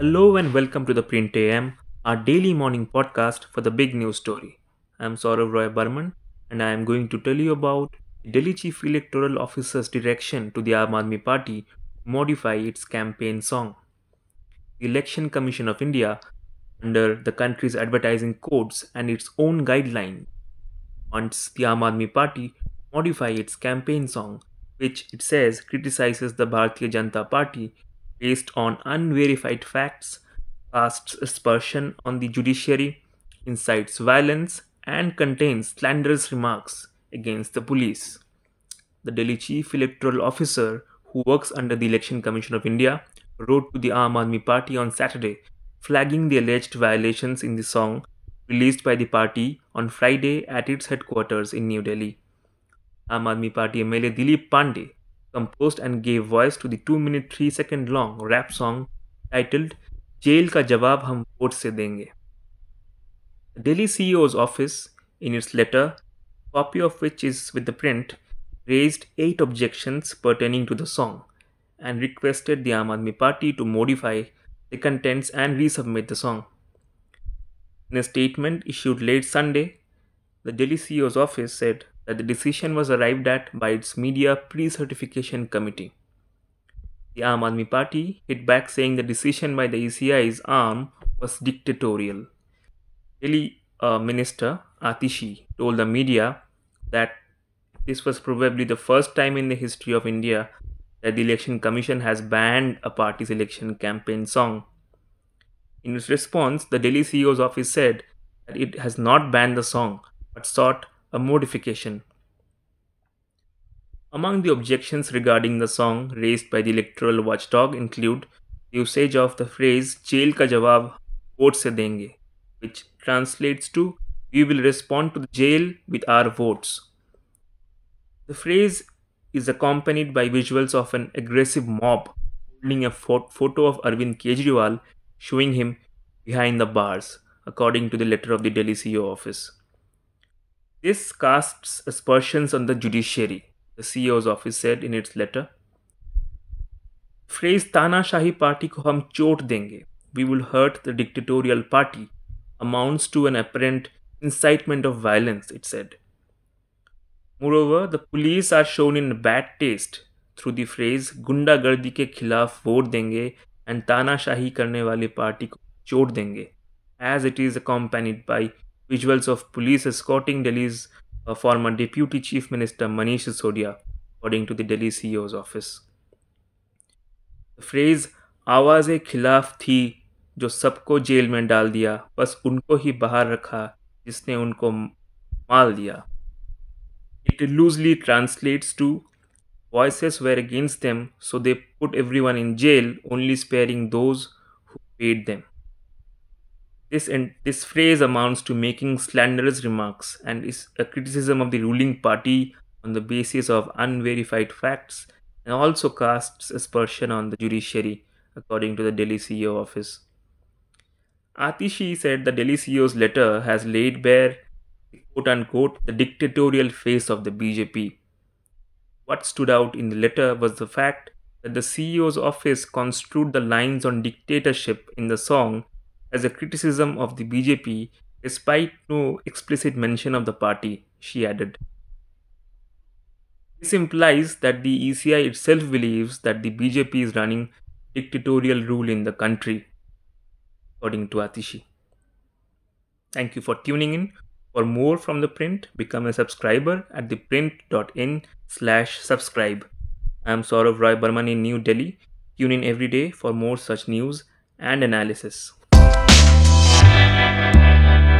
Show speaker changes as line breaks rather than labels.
Hello and welcome to the Print AM, our daily morning podcast for the big news story. I am Saurav Roy Burman and I am going to tell you about Delhi Chief Electoral Officer's direction to the Aam Aadmi Party to modify its campaign song. The Election Commission of India, under the country's advertising codes and its own guideline, wants the Aam Aadmi Party modify its campaign song, which it says criticizes the Bharatiya Janata Party based on unverified facts, casts aspersion on the judiciary, incites violence, and contains slanderous remarks against the police. The Delhi Chief Electoral Officer, who works under the Election Commission of India, wrote to the Aam Aadmi Party on Saturday, flagging the alleged violations in the song released by the party on Friday at its headquarters in New Delhi. Aam Aadmi Party MLA Dilip Pandey composed and gave voice to the 2 minute 3 second long rap song titled Jail Ka Jawab Hum Vote Se Denge. The Delhi CEO's office, in its letter, copy of which is with the print, raised eight objections pertaining to the song and requested the Aam Aadmi Party to modify the contents and resubmit the song. In a statement issued late Sunday, the Delhi CEO's office said that the decision was arrived at by its media pre certification committee. The Aam Aadmi Party hit back saying the decision by the ECI's arm was dictatorial. Delhi uh, Minister Atishi told the media that this was probably the first time in the history of India that the Election Commission has banned a party's election campaign song. In its response, the Delhi CEO's office said that it has not banned the song but sought a modification. Among the objections regarding the song raised by the electoral watchdog include the usage of the phrase "jail ka jawab vote se denge," which translates to "We will respond to the jail with our votes." The phrase is accompanied by visuals of an aggressive mob holding a photo of Arvind Kejriwal showing him behind the bars, according to the letter of the Delhi CEO office. This casts aspersions on the judiciary, the CEO's office said in its letter. Phrase Tanashahi party ko hum chot denge, we will hurt the dictatorial party, amounts to an apparent incitement of violence, it said. Moreover, the police are shown in bad taste through the phrase "Gunda Gardi ke khilaf vote denge and Tanashahi karne wali party ko chot denge, as it is accompanied by visuals of police escorting Delhi's uh, former Deputy Chief Minister Manish Sisodia, according to the Delhi CEO's office. The phrase "awaze खिलाफ थी जो सबको jail में डाल दिया बस उनको ही बाहर रखा जिसने उनको माल दिया it loosely translates to voices were against them, so they put everyone in jail, only sparing those who paid them. This, this phrase amounts to making slanderous remarks and is a criticism of the ruling party on the basis of unverified facts and also casts aspersion on the judiciary, according to the Delhi CEO office. Atishi said the Delhi CEO's letter has laid bare quote unquote the dictatorial face of the BJP. What stood out in the letter was the fact that the CEO's office construed the lines on dictatorship in the song as a criticism of the BJP despite no explicit mention of the party, she added. This implies that the ECI itself believes that the BJP is running dictatorial rule in the country, according to Atishi. Thank you for tuning in. For more from the print, become a subscriber at theprint.in slash subscribe. I am Saurav Roy Burman in New Delhi. Tune in every day for more such news and analysis. Música